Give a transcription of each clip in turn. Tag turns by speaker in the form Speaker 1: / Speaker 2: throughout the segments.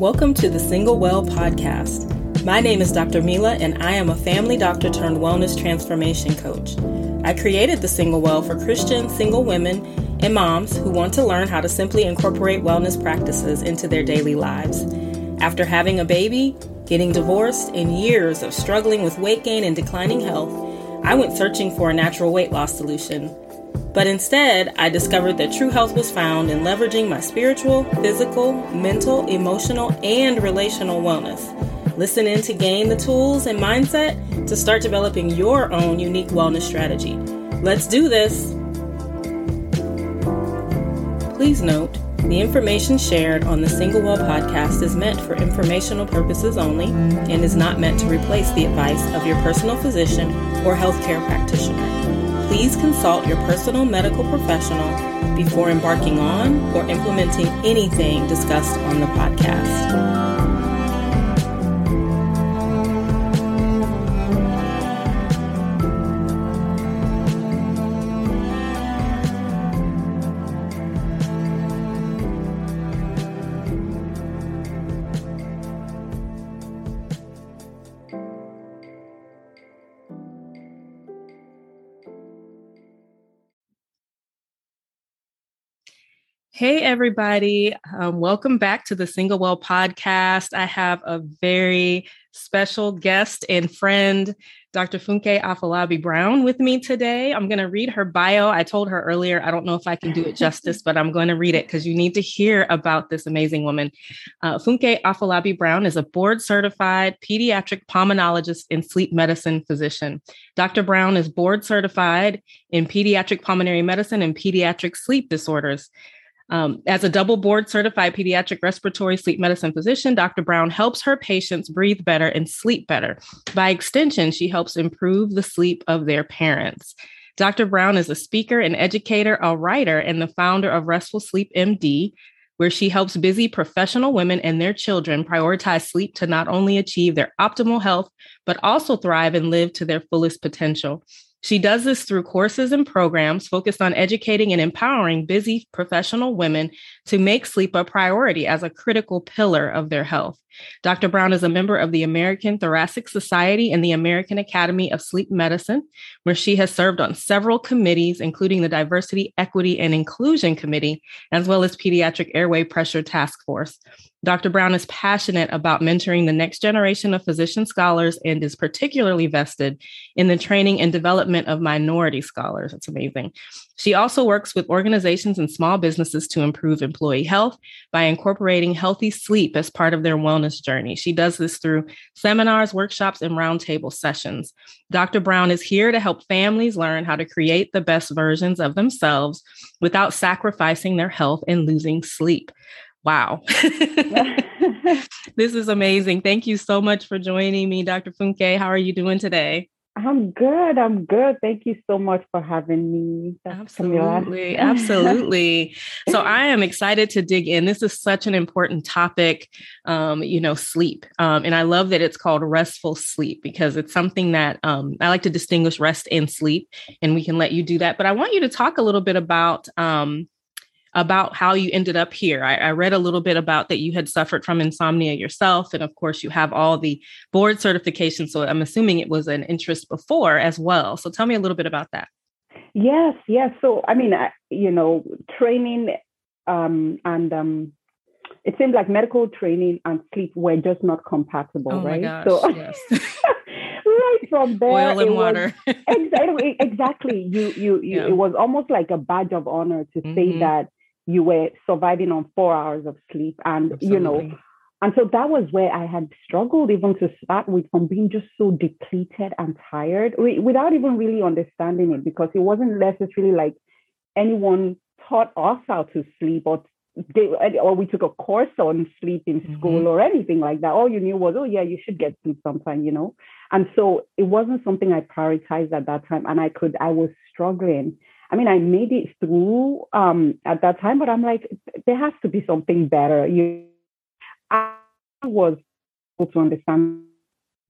Speaker 1: Welcome to the Single Well podcast. My name is Dr. Mila, and I am a family doctor turned wellness transformation coach. I created the Single Well for Christian single women and moms who want to learn how to simply incorporate wellness practices into their daily lives. After having a baby, getting divorced, and years of struggling with weight gain and declining health, I went searching for a natural weight loss solution. But instead, I discovered that true health was found in leveraging my spiritual, physical, mental, emotional, and relational wellness. Listen in to gain the tools and mindset to start developing your own unique wellness strategy. Let's do this! Please note, the information shared on the Single Well podcast is meant for informational purposes only and is not meant to replace the advice of your personal physician or healthcare practitioner please consult your personal medical professional before embarking on or implementing anything discussed on the podcast. Hey, everybody. Um, welcome back to the Single Well podcast. I have a very special guest and friend, Dr. Funke Afolabi Brown, with me today. I'm going to read her bio. I told her earlier, I don't know if I can do it justice, but I'm going to read it because you need to hear about this amazing woman. Uh, Funke Afolabi Brown is a board certified pediatric pulmonologist and sleep medicine physician. Dr. Brown is board certified in pediatric pulmonary medicine and pediatric sleep disorders. Um, as a double board certified pediatric respiratory sleep medicine physician, Dr. Brown helps her patients breathe better and sleep better. By extension, she helps improve the sleep of their parents. Dr. Brown is a speaker, an educator, a writer, and the founder of Restful Sleep MD, where she helps busy professional women and their children prioritize sleep to not only achieve their optimal health, but also thrive and live to their fullest potential. She does this through courses and programs focused on educating and empowering busy professional women to make sleep a priority as a critical pillar of their health. Dr. Brown is a member of the American Thoracic Society and the American Academy of Sleep Medicine, where she has served on several committees, including the Diversity, Equity, and Inclusion Committee, as well as Pediatric Airway Pressure Task Force. Dr. Brown is passionate about mentoring the next generation of physician scholars and is particularly vested in the training and development of minority scholars. It's amazing. She also works with organizations and small businesses to improve employee health by incorporating healthy sleep as part of their wellness journey. She does this through seminars, workshops, and roundtable sessions. Dr. Brown is here to help families learn how to create the best versions of themselves without sacrificing their health and losing sleep. Wow. this is amazing. Thank you so much for joining me, Dr. Funke. How are you doing today?
Speaker 2: I'm good. I'm good. Thank you so much for having me.
Speaker 1: absolutely. absolutely. So I am excited to dig in. This is such an important topic, um, you know, sleep. Um, and I love that it's called restful sleep because it's something that um, I like to distinguish rest and sleep, and we can let you do that. But I want you to talk a little bit about um, about how you ended up here. I, I, read a little bit about that you had suffered from insomnia yourself. And of course, you have all the board certification. So I'm assuming it was an interest before as well. So tell me a little bit about that.
Speaker 2: Yes, yes. So, I mean, I, you know, training um, and um, it seemed like medical training and sleep were just not compatible,
Speaker 1: oh
Speaker 2: right?
Speaker 1: Gosh, so, yes.
Speaker 2: right from there,
Speaker 1: oil and water.
Speaker 2: exactly, exactly. You, you, you yeah. it was almost like a badge of honor to mm-hmm. say that you were surviving on four hours of sleep. And, Absolutely. you know, and so that was where I had struggled even to start with from being just so depleted and tired without even really understanding it because it wasn't necessarily like anyone taught us how to sleep or they, or we took a course on sleep in mm-hmm. school mm-hmm. or anything like that. All you knew was, oh yeah, you should get sleep sometime, you know. And so it wasn't something I prioritized at that time, and I could, I was struggling. I mean, I made it through um, at that time, but I'm like, there has to be something better. You, I was able to understand,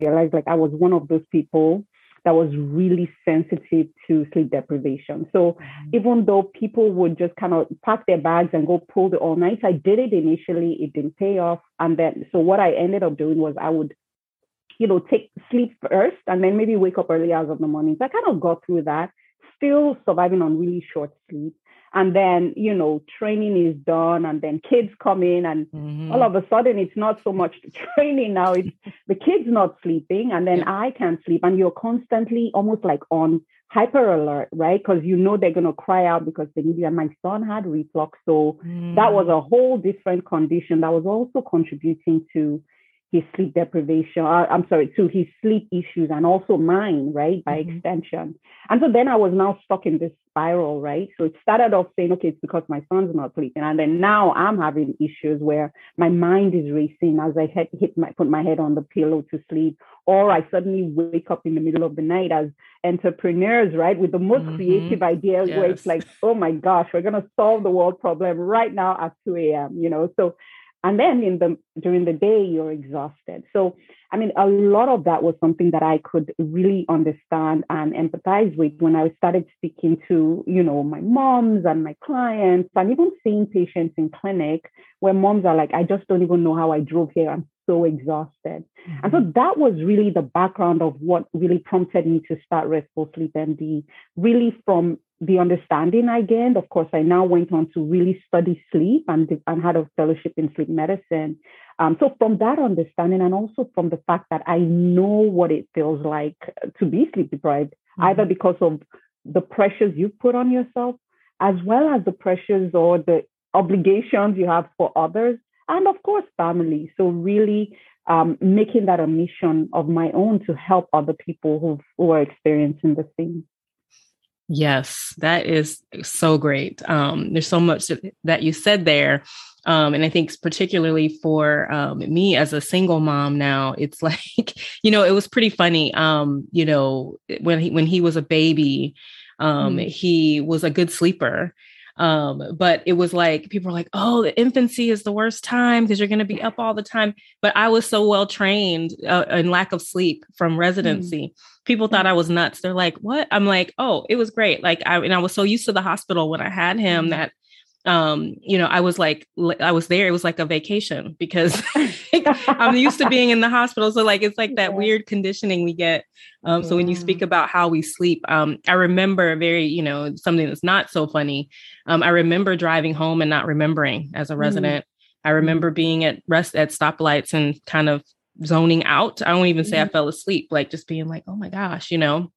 Speaker 2: realize like I was one of those people that was really sensitive to sleep deprivation. So mm-hmm. even though people would just kind of pack their bags and go pull the all nights, I did it initially. It didn't pay off. And then, so what I ended up doing was I would, you know, take sleep first and then maybe wake up early hours of the morning. So I kind of got through that, still surviving on really short sleep and then you know training is done and then kids come in and mm-hmm. all of a sudden it's not so much the training now it's the kids not sleeping and then yeah. i can't sleep and you're constantly almost like on hyper alert right because you know they're going to cry out because they need you and my son had reflux so mm. that was a whole different condition that was also contributing to his sleep deprivation, uh, I'm sorry, to his sleep issues and also mine, right, by mm-hmm. extension. And so then I was now stuck in this spiral, right? So it started off saying, okay, it's because my son's not sleeping. And then now I'm having issues where my mind is racing as I hit, hit my, put my head on the pillow to sleep, or I suddenly wake up in the middle of the night as entrepreneurs, right, with the most mm-hmm. creative ideas yes. where it's like, oh my gosh, we're going to solve the world problem right now at 2 a.m., you know? So and then in the during the day you're exhausted so i mean a lot of that was something that i could really understand and empathize with when i started speaking to you know my moms and my clients and even seeing patients in clinic where moms are like i just don't even know how i drove here i'm so exhausted mm-hmm. and so mm-hmm. that was really the background of what really prompted me to start restful sleep md really from the understanding I gained, of course, I now went on to really study sleep and, and had a fellowship in sleep medicine. Um, so from that understanding, and also from the fact that I know what it feels like to be sleep deprived, mm-hmm. either because of the pressures you put on yourself, as well as the pressures or the obligations you have for others, and of course, family. So really um, making that a mission of my own to help other people who who are experiencing the same.
Speaker 1: Yes, that is so great. Um, there's so much that you said there. Um, and I think particularly for um, me as a single mom now, it's like, you know, it was pretty funny. Um, you know, when he when he was a baby, um, mm. he was a good sleeper. Um, but it was like people were like, "Oh, the infancy is the worst time because you're going to be up all the time." But I was so well trained uh, in lack of sleep from mm. residency. Mm people thought I was nuts. They're like, "What?" I'm like, "Oh, it was great." Like I and I was so used to the hospital when I had him mm-hmm. that um you know i was like i was there it was like a vacation because i'm used to being in the hospital so like it's like that yeah. weird conditioning we get um so when you speak about how we sleep um i remember very you know something that's not so funny um i remember driving home and not remembering as a mm-hmm. resident mm. i remember being at rest at stoplights and kind of zoning out. I don't even say mm-hmm. I fell asleep, like just being like, oh my gosh, you know,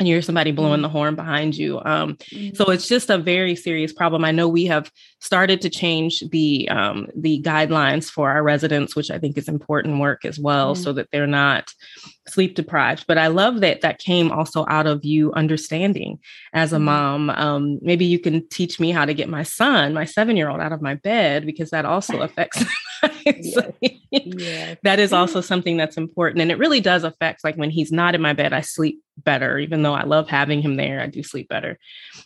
Speaker 1: and you're somebody blowing the mm-hmm. horn behind you. Um, mm-hmm. So it's just a very serious problem. I know we have started to change the um, the guidelines for our residents, which I think is important work as well, mm-hmm. so that they're not sleep deprived. But I love that that came also out of you understanding as a mm-hmm. mom. Um, maybe you can teach me how to get my son, my seven year old, out of my bed because that also affects yes. yes. that is also something that's important. And it really does affect, like when he's not in my bed, I sleep better, even though I love having him there. I do sleep better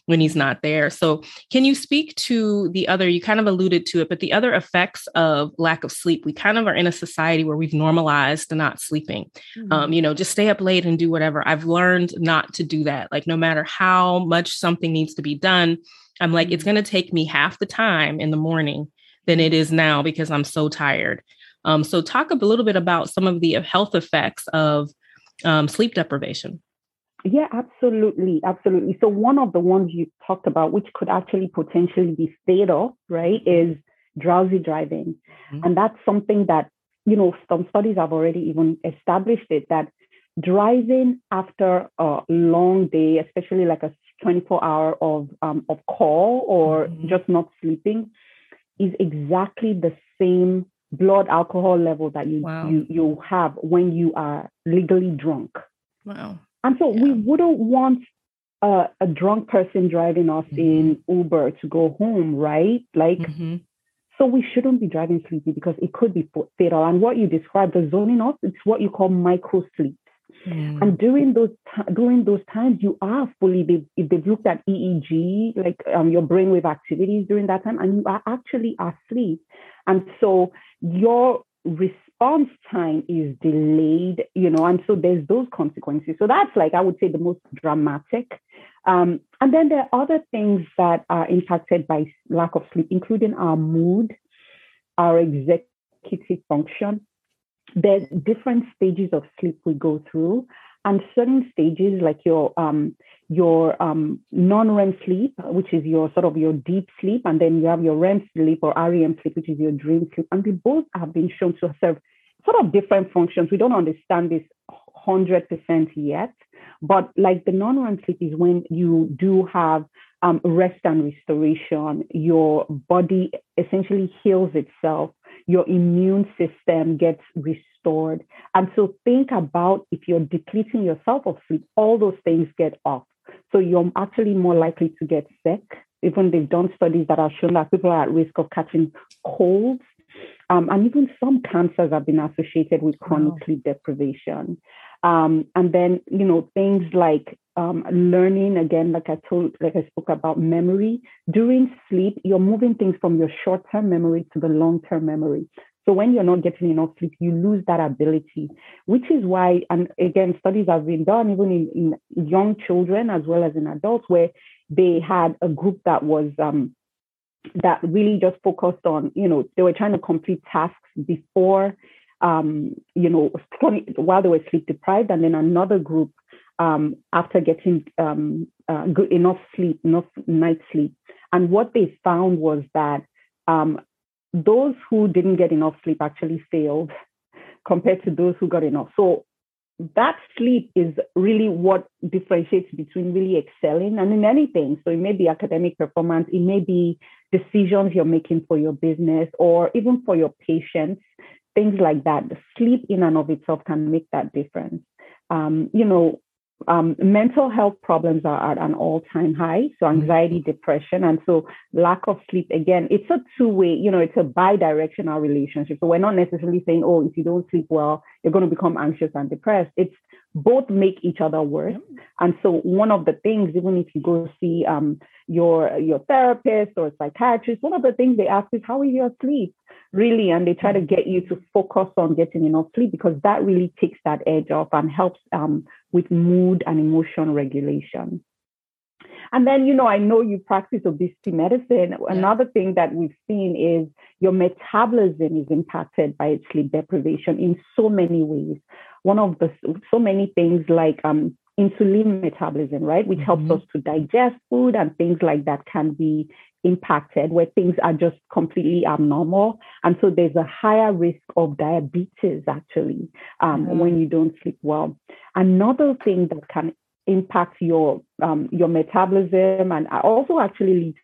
Speaker 1: when he's not there. So, can you speak to the other? You kind of alluded to it, but the other effects of lack of sleep. We kind of are in a society where we've normalized not sleeping. Mm-hmm. Um, you know, just stay up late and do whatever. I've learned not to do that. Like, no matter how much something needs to be done, I'm like, mm-hmm. it's going to take me half the time in the morning than it is now because I'm so tired. Um, so, talk a little bit about some of the health effects of um, sleep deprivation.
Speaker 2: Yeah, absolutely. Absolutely. So, one of the ones you talked about, which could actually potentially be fatal, right, is drowsy driving. Mm-hmm. And that's something that, you know, some studies have already even established it that driving after a long day, especially like a 24 hour of, um, of call or mm-hmm. just not sleeping, is exactly the same blood alcohol level that you wow. you you have when you are legally drunk.
Speaker 1: Wow.
Speaker 2: And so yeah. we wouldn't want a, a, drunk person driving us mm-hmm. in Uber to go home, right? Like, mm-hmm. so we shouldn't be driving sleepy because it could be fatal. And what you described, the zoning off, it's what you call micro sleep. Mm. And during those during those times, you are fully they, if they've looked at EEG, like um, your brainwave activities during that time, and you are actually asleep. And so your response response time is delayed, you know, and so there's those consequences. So that's like, I would say, the most dramatic. Um, and then there are other things that are impacted by lack of sleep, including our mood, our executive function. There's different stages of sleep we go through and certain stages like your um, your um, non-REM sleep, which is your sort of your deep sleep, and then you have your REM sleep or REM sleep, which is your dream sleep, and they both have been shown to serve sort of different functions. We don't understand this hundred percent yet, but like the non-REM sleep is when you do have um, rest and restoration. Your body essentially heals itself. Your immune system gets restored. And so think about if you're depleting yourself of sleep, all those things get off. So you're actually more likely to get sick. Even they've done studies that have shown that people are at risk of catching colds. Um, and even some cancers have been associated with chronic wow. sleep deprivation. Um, and then, you know, things like um, learning, again, like I told, like I spoke about memory. During sleep, you're moving things from your short term memory to the long term memory. So when you're not getting enough sleep, you lose that ability, which is why, and again, studies have been done even in, in young children as well as in adults, where they had a group that was um, that really just focused on, you know, they were trying to complete tasks before, um, you know, while they were sleep deprived, and then another group um, after getting um, uh, good enough sleep, enough night sleep. And what they found was that um, those who didn't get enough sleep actually failed compared to those who got enough. So that sleep is really what differentiates between really excelling and in anything. So it may be academic performance, it may be decisions you're making for your business or even for your patients, things like that. The sleep in and of itself can make that difference. Um, you know, um, mental health problems are at an all-time high so mm-hmm. anxiety depression and so lack of sleep again it's a two-way you know it's a bi-directional relationship. So we're not necessarily saying oh if you don't sleep well you're going to become anxious and depressed. It's both make each other worse. And so one of the things even if you go see um, your your therapist or psychiatrist one of the things they ask is how is your sleep? Really and they try to get you to focus on getting enough sleep because that really takes that edge off and helps um, with mood and emotion regulation. And then you know i know you practice obesity medicine. Yeah. another thing that we've seen is your metabolism is impacted by sleep deprivation in so many ways. One of the so many things like um, insulin metabolism, right, which mm-hmm. helps us to digest food and things like that can be impacted where things are just completely abnormal. And so there's a higher risk of diabetes actually um, mm-hmm. when you don't sleep well. Another thing that can impact your um, your metabolism and also actually leads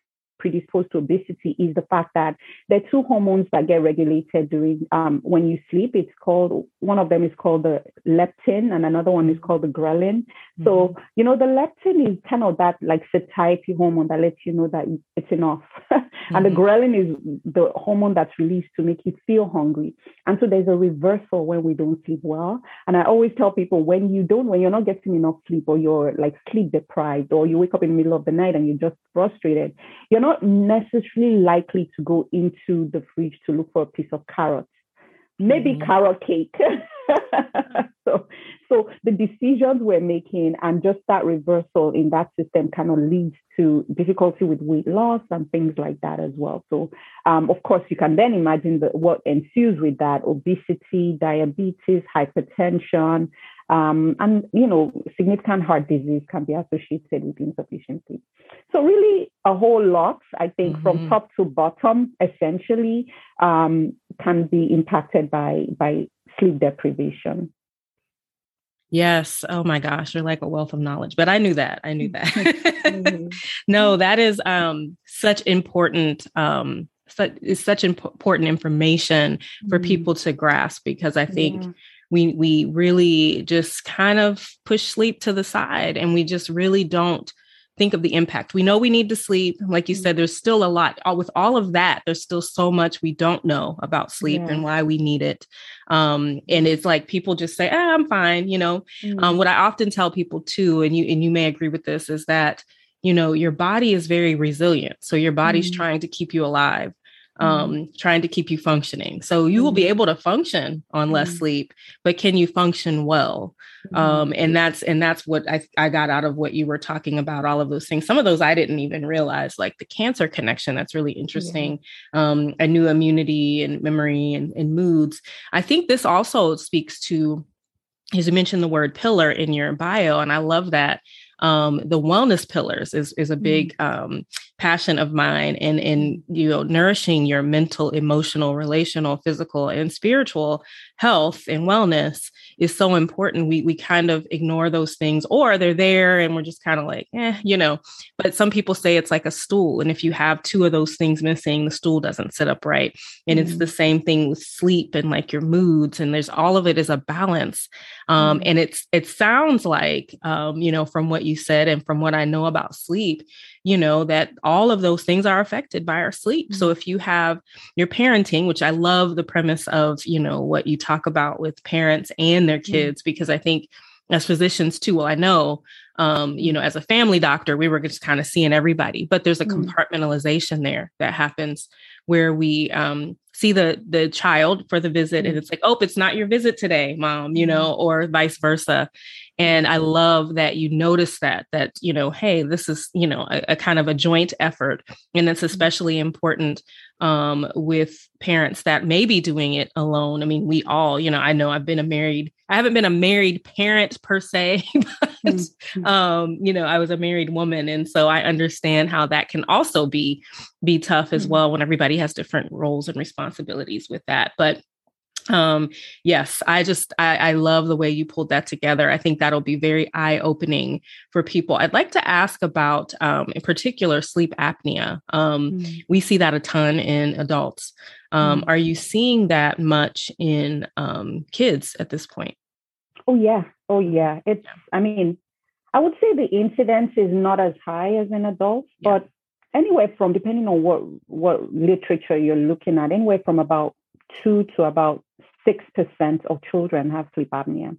Speaker 2: predisposed to obesity is the fact that there are two hormones that get regulated during um, when you sleep. It's called one of them is called the leptin, and another one is called the ghrelin. Mm-hmm. So you know the leptin is kind of that like satiety hormone that lets you know that it's enough, mm-hmm. and the mm-hmm. ghrelin is the hormone that's released to make you feel hungry. And so there's a reversal when we don't sleep well. And I always tell people when you don't, when you're not getting enough sleep, or you're like sleep deprived, or you wake up in the middle of the night and you're just frustrated, you're not not necessarily likely to go into the fridge to look for a piece of carrot. Maybe mm. carrot cake. so, so the decisions we're making and just that reversal in that system kind of leads to difficulty with weight loss and things like that as well. So, um, of course, you can then imagine the, what ensues with that: obesity, diabetes, hypertension, um, and you know, significant heart disease can be associated with insufficient sleep. So really, a whole lot, I think, mm-hmm. from top to bottom, essentially, um, can be impacted by by sleep deprivation.
Speaker 1: Yes. Oh my gosh, you're like a wealth of knowledge. But I knew that. I knew that. mm-hmm. no, that is um, such important um, such is such important information for mm-hmm. people to grasp because I think yeah we we really just kind of push sleep to the side and we just really don't think of the impact. We know we need to sleep. Like you mm-hmm. said, there's still a lot. With all of that, there's still so much we don't know about sleep yeah. and why we need it. Um, and it's like people just say, ah, "I'm fine." You know, mm-hmm. um, what I often tell people too, and you and you may agree with this, is that you know your body is very resilient. So your body's mm-hmm. trying to keep you alive. Um, mm-hmm. trying to keep you functioning. So you will be mm-hmm. able to function on less mm-hmm. sleep, but can you function well? Um, and that's and that's what I, I got out of what you were talking about. All of those things. Some of those I didn't even realize, like the cancer connection. That's really interesting. Yeah. Um, a new immunity and memory and, and moods. I think this also speaks to as you mentioned the word pillar in your bio, and I love that um, the wellness pillars is is a big mm. um, passion of mine and in you know nourishing your mental emotional relational physical and spiritual health and wellness is so important we we kind of ignore those things or they're there and we're just kind of like eh, you know but some people say it's like a stool and if you have two of those things missing the stool doesn't sit up right and mm-hmm. it's the same thing with sleep and like your moods and there's all of it is a balance um, mm-hmm. and it's it sounds like um, you know from what you said and from what i know about sleep you know that all of those things are affected by our sleep mm-hmm. so if you have your parenting which i love the premise of you know what you talk about with parents and their mm-hmm. kids mm-hmm. because i think as physicians too well i know um, you know as a family doctor we were just kind of seeing everybody but there's a mm-hmm. compartmentalization there that happens where we um, see the the child for the visit and mm-hmm. it's like oh it's not your visit today mom you mm-hmm. know or vice versa and i love that you notice that that you know hey this is you know a, a kind of a joint effort and it's mm-hmm. especially important um, with parents that may be doing it alone i mean we all you know i know i've been a married i haven't been a married parent per se but mm-hmm. um, you know i was a married woman and so i understand how that can also be be tough as mm-hmm. well when everybody has different roles and responsibilities with that but um yes i just I, I love the way you pulled that together. I think that'll be very eye-opening for people. I'd like to ask about um in particular sleep apnea. Um mm. we see that a ton in adults. Um mm. are you seeing that much in um kids at this point?
Speaker 2: Oh yeah. Oh yeah. It's i mean i would say the incidence is not as high as in adults yeah. but anywhere from depending on what what literature you're looking at anywhere from about two to about 6% of children have sleep apnea.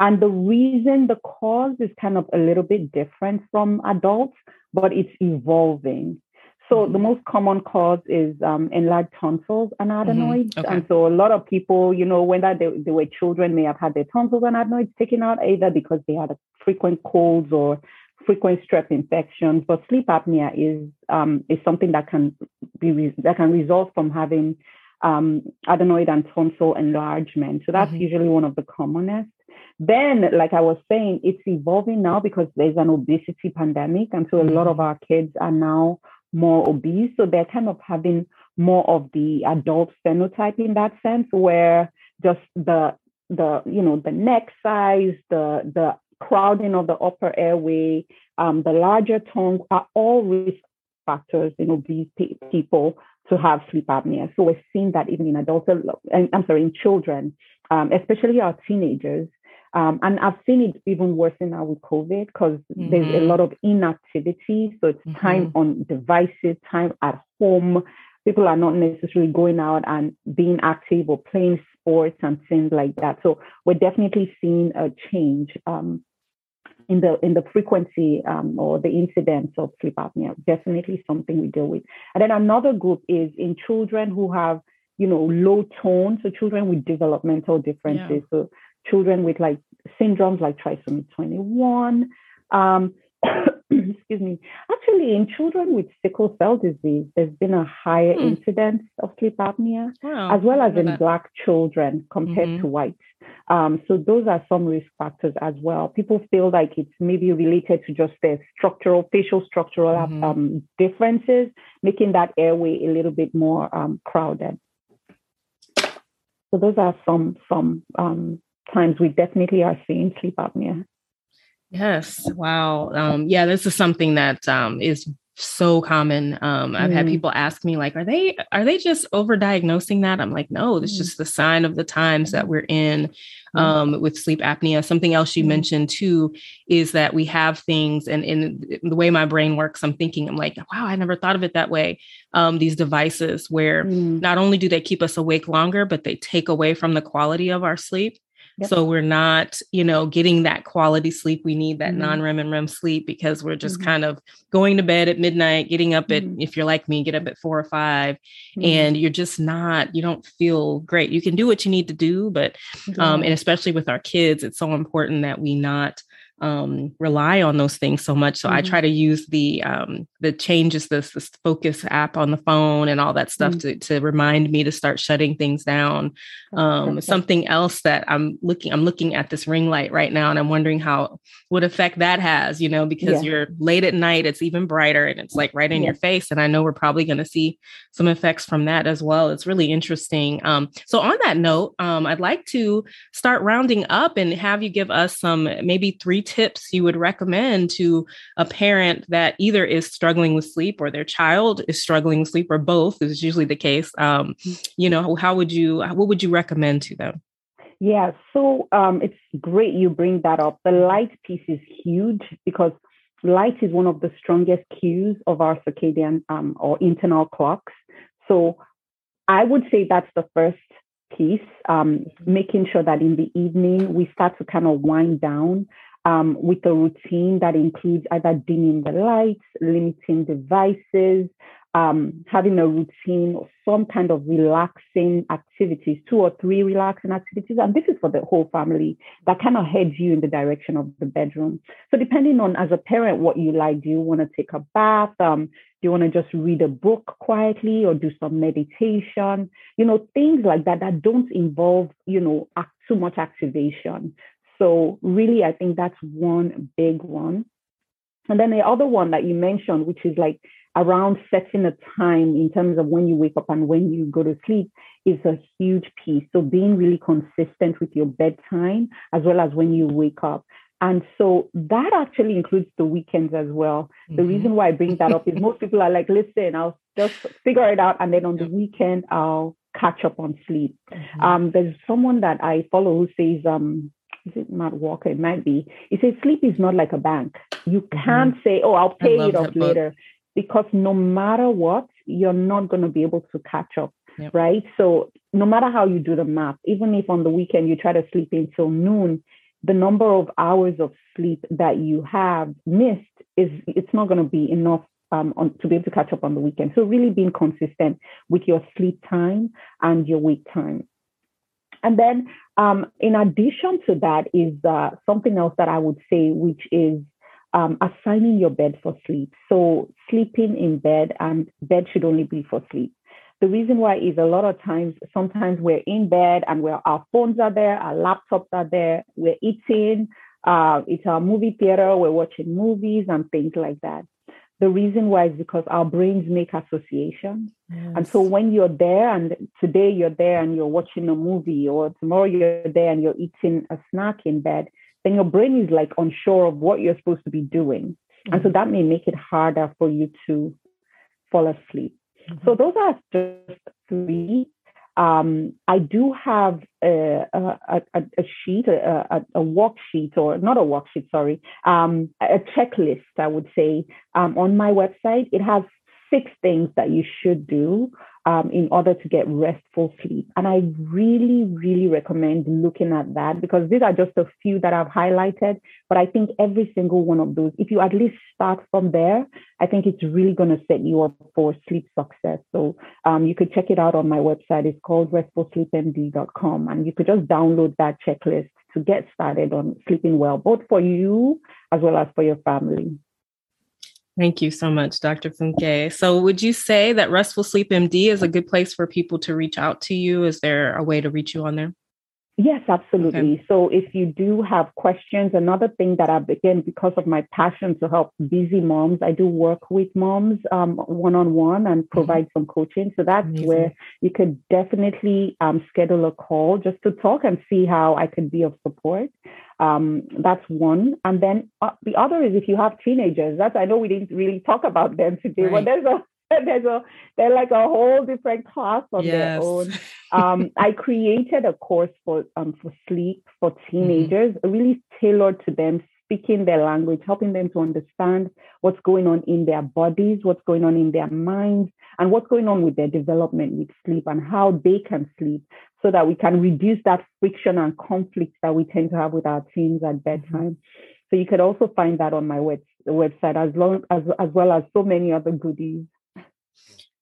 Speaker 2: And the reason, the cause is kind of a little bit different from adults, but it's evolving. So mm-hmm. the most common cause is um, enlarged tonsils and mm-hmm. adenoids. Mm-hmm. Okay. And so a lot of people, you know, when that they, they, were children may have had their tonsils and adenoids taken out either because they had frequent colds or frequent strep infections. But sleep apnea is um, is something that can be that can result from having um, adenoid and tonsil enlargement. So that's mm-hmm. usually one of the commonest. Then, like I was saying, it's evolving now because there's an obesity pandemic. And so a lot of mm-hmm. our kids are now more obese. So they're kind of having more of the adult phenotype in that sense, where just the the you know the neck size, the the crowding of the upper airway, um, the larger tongue are all risk factors in obese people to have sleep apnea. So we're seeing that even in adults, I'm sorry, in children, um, especially our teenagers. Um, and I've seen it even worse now with COVID because mm-hmm. there's a mm-hmm. lot of inactivity. So it's mm-hmm. time on devices, time at home. People are not necessarily going out and being active or playing sports and things like that. So we're definitely seeing a change um, in the in the frequency um, or the incidence of sleep apnea. Definitely something we deal with. And then another group is in children who have you know low tone, so children with developmental differences, yeah. so children with like syndromes like trisomy 21. Um, excuse me. Actually, in children with sickle cell disease, there's been a higher hmm. incidence of sleep apnea, wow. as well as in that. Black children compared mm-hmm. to whites. Um, so those are some risk factors as well. People feel like it's maybe related to just their structural, facial structural mm-hmm. um, differences, making that airway a little bit more um, crowded. So those are some some um, times we definitely are seeing sleep apnea.
Speaker 1: Yes. Wow. Um, yeah, this is something that um, is so common. Um, I've mm. had people ask me like, are they are they just overdiagnosing that? I'm like, no, it's mm. just the sign of the times that we're in mm. um, with sleep apnea. Something else you mm. mentioned too is that we have things, and in the way my brain works, I'm thinking, I'm like, wow, I never thought of it that way. Um, these devices where mm. not only do they keep us awake longer, but they take away from the quality of our sleep. Yep. So we're not, you know, getting that quality sleep. We need that mm-hmm. non-REM and REM sleep because we're just mm-hmm. kind of going to bed at midnight, getting up at, mm-hmm. if you're like me, get up at four or 5 mm-hmm. and you're just not, you don't feel great. You can do what you need to do, but, um, and especially with our kids, it's so important that we not um, rely on those things so much. So mm-hmm. I try to use the um, the changes this this focus app on the phone and all that stuff mm-hmm. to to remind me to start shutting things down. Um, something else that I'm looking I'm looking at this ring light right now and I'm wondering how what effect that has. You know, because yeah. you're late at night, it's even brighter and it's like right in yeah. your face. And I know we're probably going to see some effects from that as well. It's really interesting. Um, so on that note, um, I'd like to start rounding up and have you give us some maybe three tips you would recommend to a parent that either is struggling with sleep or their child is struggling with sleep or both is usually the case um, you know how would you what would you recommend to them?
Speaker 2: Yeah so um, it's great you bring that up. The light piece is huge because light is one of the strongest cues of our circadian um, or internal clocks. So i would say that's the first piece, um, making sure that in the evening we start to kind of wind down um, with a routine that includes either dimming the lights, limiting devices, um, having a routine or some kind of relaxing activities, two or three relaxing activities. And this is for the whole family that kind of heads you in the direction of the bedroom. So, depending on as a parent what you like, do you want to take a bath? Um, do you want to just read a book quietly or do some meditation? You know, things like that that don't involve, you know, too much activation. So, really, I think that's one big one. And then the other one that you mentioned, which is like around setting a time in terms of when you wake up and when you go to sleep, is a huge piece. So, being really consistent with your bedtime as well as when you wake up. And so that actually includes the weekends as well. Mm-hmm. The reason why I bring that up is most people are like, listen, I'll just figure it out. And then on the weekend, I'll catch up on sleep. Mm-hmm. Um, there's someone that I follow who says, um, is it Matt Walker? It might be. He says sleep is not like a bank. You mm-hmm. can't say, oh, I'll pay it off later, because no matter what, you're not going to be able to catch up, yep. right? So no matter how you do the math, even if on the weekend you try to sleep until noon, the number of hours of sleep that you have missed is it's not going to be enough um, on, to be able to catch up on the weekend. So really being consistent with your sleep time and your wake time. And then, um, in addition to that, is uh, something else that I would say, which is um, assigning your bed for sleep. So, sleeping in bed, and bed should only be for sleep. The reason why is a lot of times, sometimes we're in bed and where our phones are there, our laptops are there, we're eating, uh, it's our movie theater, we're watching movies and things like that. The reason why is because our brains make associations. Yes. And so when you're there and today you're there and you're watching a movie or tomorrow you're there and you're eating a snack in bed, then your brain is like unsure of what you're supposed to be doing. Mm-hmm. And so mm-hmm. that may make it harder for you to fall asleep. Mm-hmm. So those are just three um, I do have a, a, a, a sheet, a, worksheet, or not a worksheet, sorry, um, a checklist, I would say, um, on my website. It has six things that you should do um, in order to get restful sleep. And I really, really recommend looking at that because these are just a few that I've highlighted. But I think every single one of those, if you at least start from there, I think it's really going to set you up for sleep success. So um, you could check it out on my website. It's called restfulsleepmd.com. And you could just download that checklist to get started on sleeping well, both for you as well as for your family.
Speaker 1: Thank you so much, Dr. Funke. So, would you say that Restful Sleep MD is a good place for people to reach out to you? Is there a way to reach you on there?
Speaker 2: Yes, absolutely. Okay. So if you do have questions, another thing that I've again because of my passion to help busy moms, I do work with moms one on one and mm-hmm. provide mm-hmm. some coaching. So that's Amazing. where you could definitely um, schedule a call just to talk and see how I could be of support. Um, that's one. And then uh, the other is if you have teenagers. That's I know we didn't really talk about them today, right. but there's a there's a they're like a whole different class of yes. their own. Um, I created a course for um, for sleep for mm-hmm. teenagers, mm-hmm. really tailored to them, speaking their language, helping them to understand what's going on in their bodies, what's going on in their minds, and what's going on with their development with sleep and how they can sleep so that we can reduce that friction and conflict that we tend to have with our teens at mm-hmm. bedtime. So you could also find that on my web, website as long as as well as so many other goodies.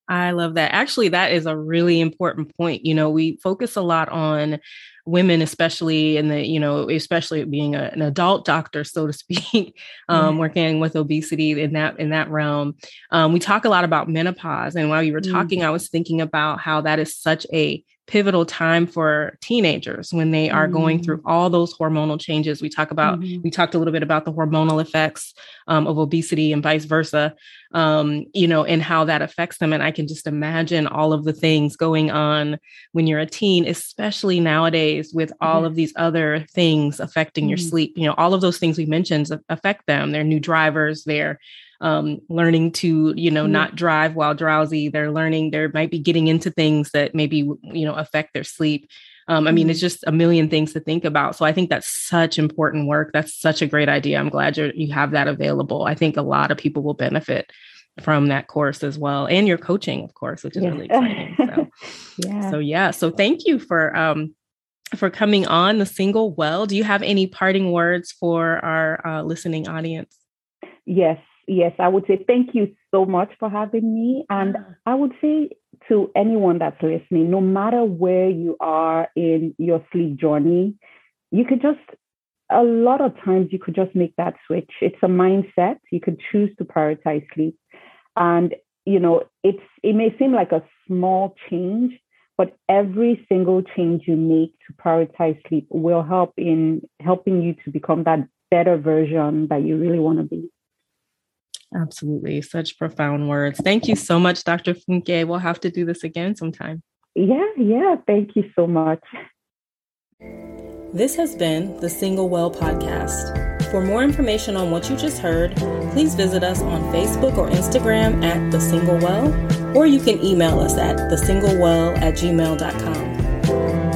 Speaker 1: I love that. Actually, that is a really important point. You know, we focus a lot on women, especially in the, you know, especially being a, an adult doctor, so to speak, um, mm-hmm. working with obesity in that in that realm. Um, we talk a lot about menopause, and while you were talking, mm-hmm. I was thinking about how that is such a pivotal time for teenagers when they are mm-hmm. going through all those hormonal changes. We talk about, mm-hmm. we talked a little bit about the hormonal effects um, of obesity and vice versa, um, you know, and how that affects them. And I can just imagine all of the things going on when you're a teen, especially nowadays with all mm-hmm. of these other things affecting your mm-hmm. sleep. You know, all of those things we mentioned affect them. They're new drivers, they're um, learning to you know mm-hmm. not drive while drowsy they're learning they might be getting into things that maybe you know affect their sleep um, I mean, it's mm-hmm. just a million things to think about. So I think that's such important work. That's such a great idea. I'm glad you you have that available. I think a lot of people will benefit from that course as well, and your coaching, of course, which is yeah. really exciting. So, yeah. So yeah. So thank you for um, for coming on the single well. Do you have any parting words for our uh, listening audience?
Speaker 2: Yes yes, I would say thank you so much for having me. And I would say to anyone that's listening, no matter where you are in your sleep journey, you could just, a lot of times, you could just make that switch. It's a mindset. You could choose to prioritize sleep. And, you know, it's, it may seem like a small change, but every single change you make to prioritize sleep will help in helping you to become that better version that you really want to be.
Speaker 1: Absolutely. Such profound words. Thank you so much, Dr. Funke. We'll have to do this again sometime.
Speaker 2: Yeah, yeah. Thank you so much.
Speaker 1: This has been the Single Well podcast. For more information on what you just heard, please visit us on Facebook or Instagram at The Single Well, or you can email us at thesinglewell at gmail.com.